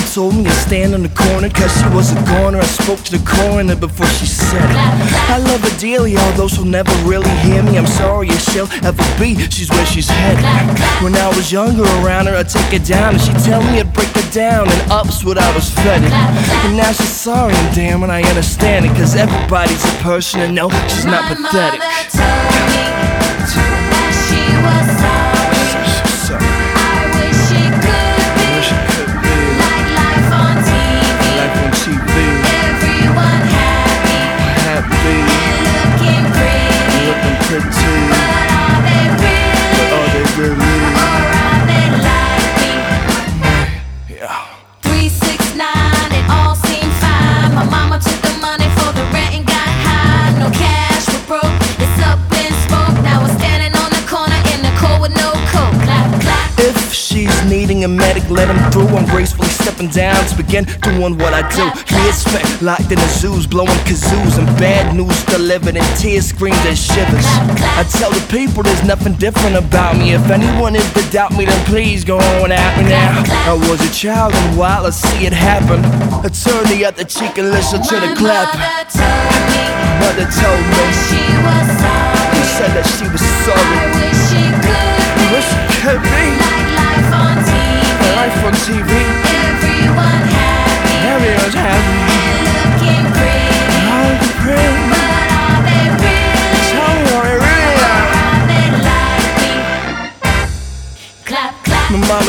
told me to stand in the corner cause she was a goner. I spoke to the coroner before she said it. I love her dearly, although she'll never really hear me. I'm sorry if she'll ever be, she's where she's headed. When I was younger around her, I'd take her down and she'd tell me I'd break her down, and up's what I was fed. And now she's sorry, and damn it, I understand it, cause everybody's a person and no, she's not pathetic. Needing a medic, let him through. I'm gracefully stepping down to begin doing what I do. Years spent locked in the zoos, blowing kazoos, and bad news delivered, and tears screamed and shivers. I tell the people there's nothing different about me. If anyone is to doubt me, then please go on at me now. I was a child, and while I see it happen, I turn the other cheek and listen to the clap. mother told me Mother told me, she was sorry. said that she was sorry.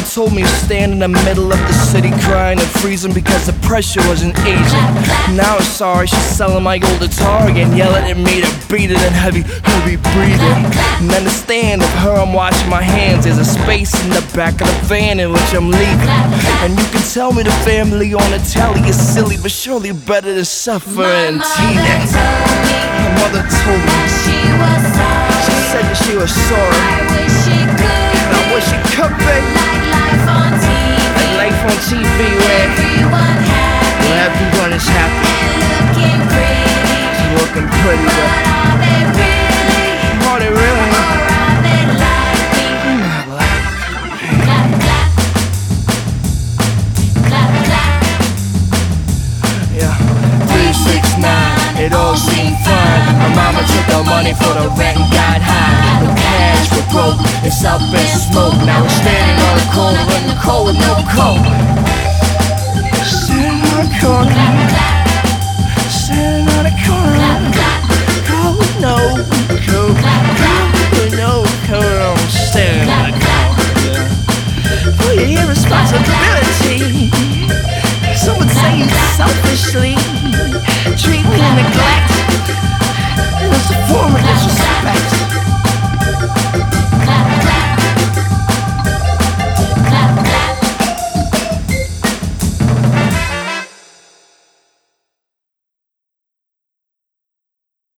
Told me to stand in the middle of the city crying and freezing because the pressure wasn't easy. Now I'm sorry, she's selling my old guitar again, yelling at me to beat it in heavy, heavy breathing. And understand of her, I'm washing my hands. There's a space in the back of the van in which I'm leaving. And you can tell me the family on the telly is silly, but surely better than suffering My teething. mother told me My mother told me, she was sorry. she said that she was sorry. Six, nine, it all seemed fine. My mama took the money for the rent and got high. No cash, we're broke, it's up in smoke. Now we're standing on the corner in the cold with no coat. Standing on the corner, irresponsibility.